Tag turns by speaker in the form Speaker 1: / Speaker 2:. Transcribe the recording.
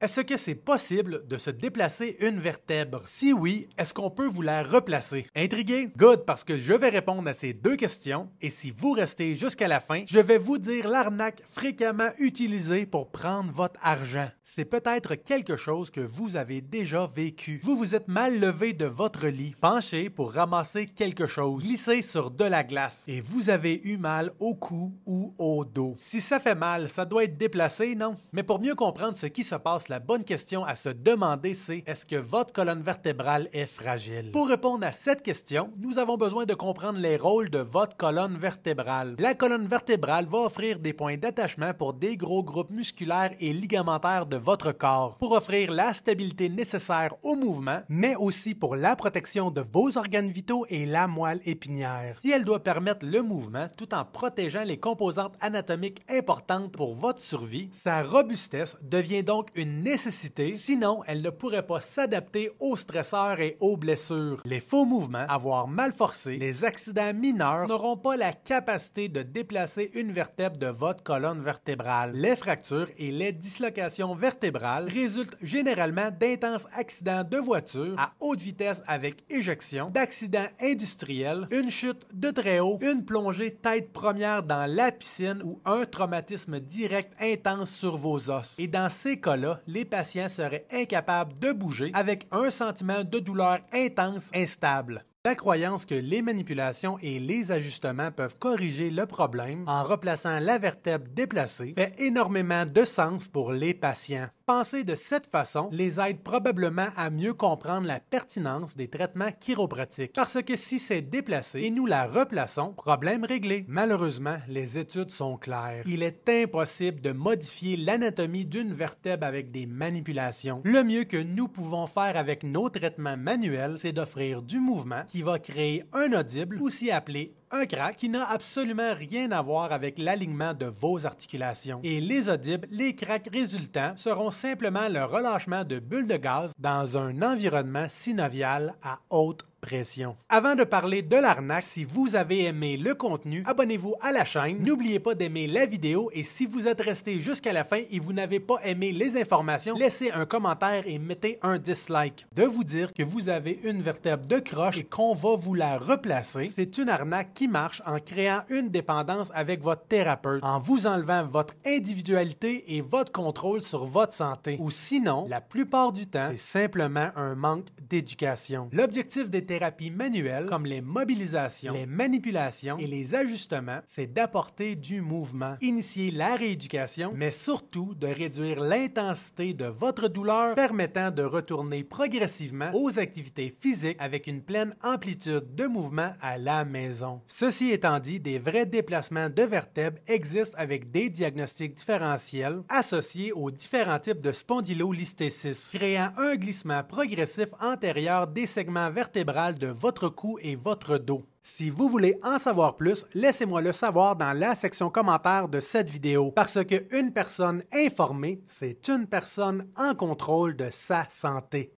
Speaker 1: Est-ce que c'est possible de se déplacer une vertèbre? Si oui, est-ce qu'on peut vous la replacer? Intrigué? Good, parce que je vais répondre à ces deux questions et si vous restez jusqu'à la fin, je vais vous dire l'arnaque fréquemment utilisée pour prendre votre argent. C'est peut-être quelque chose que vous avez déjà vécu. Vous vous êtes mal levé de votre lit, penché pour ramasser quelque chose, glissé sur de la glace et vous avez eu mal au cou ou au dos. Si ça fait mal, ça doit être déplacé, non? Mais pour mieux comprendre ce qui se passe la bonne question à se demander, c'est est-ce que votre colonne vertébrale est fragile? Pour répondre à cette question, nous avons besoin de comprendre les rôles de votre colonne vertébrale. La colonne vertébrale va offrir des points d'attachement pour des gros groupes musculaires et ligamentaires de votre corps, pour offrir la stabilité nécessaire au mouvement, mais aussi pour la protection de vos organes vitaux et la moelle épinière. Si elle doit permettre le mouvement tout en protégeant les composantes anatomiques importantes pour votre survie, sa robustesse devient donc une nécessité, sinon elle ne pourrait pas s'adapter aux stresseurs et aux blessures. Les faux mouvements, avoir mal forcé, les accidents mineurs n'auront pas la capacité de déplacer une vertèbre de votre colonne vertébrale. Les fractures et les dislocations vertébrales résultent généralement d'intenses accidents de voiture à haute vitesse avec éjection, d'accidents industriels, une chute de très haut, une plongée tête première dans la piscine ou un traumatisme direct intense sur vos os. Et dans ces cas-là, les patients seraient incapables de bouger avec un sentiment de douleur intense instable. La croyance que les manipulations et les ajustements peuvent corriger le problème en replaçant la vertèbre déplacée fait énormément de sens pour les patients. Penser de cette façon les aide probablement à mieux comprendre la pertinence des traitements chiropratiques. Parce que si c'est déplacé et nous la replaçons, problème réglé. Malheureusement, les études sont claires. Il est impossible de modifier l'anatomie d'une vertèbre avec des manipulations. Le mieux que nous pouvons faire avec nos traitements manuels, c'est d'offrir du mouvement qui va créer un audible, aussi appelé un crack qui n'a absolument rien à voir avec l'alignement de vos articulations. Et les audibles, les cracks résultants seront simplement le relâchement de bulles de gaz dans un environnement synovial à haute pression. Avant de parler de l'arnaque, si vous avez aimé le contenu, abonnez-vous à la chaîne. N'oubliez pas d'aimer la vidéo et si vous êtes resté jusqu'à la fin et vous n'avez pas aimé les informations, laissez un commentaire et mettez un dislike. De vous dire que vous avez une vertèbre de croche et qu'on va vous la replacer, c'est une arnaque qui marche en créant une dépendance avec votre thérapeute, en vous enlevant votre individualité et votre contrôle sur votre santé. Ou sinon, la plupart du temps, c'est simplement un manque d'éducation. L'objectif des thérapies manuelles, comme les mobilisations, les manipulations et les ajustements, c'est d'apporter du mouvement, initier la rééducation, mais surtout de réduire l'intensité de votre douleur, permettant de retourner progressivement aux activités physiques avec une pleine amplitude de mouvement à la maison. Ceci étant dit, des vrais déplacements de vertèbres existent avec des diagnostics différentiels associés aux différents types de spondylolisthésis, créant un glissement progressif antérieur des segments vertébraux de votre cou et votre dos. Si vous voulez en savoir plus, laissez-moi le savoir dans la section commentaire de cette vidéo, parce qu'une personne informée, c'est une personne en contrôle de sa santé.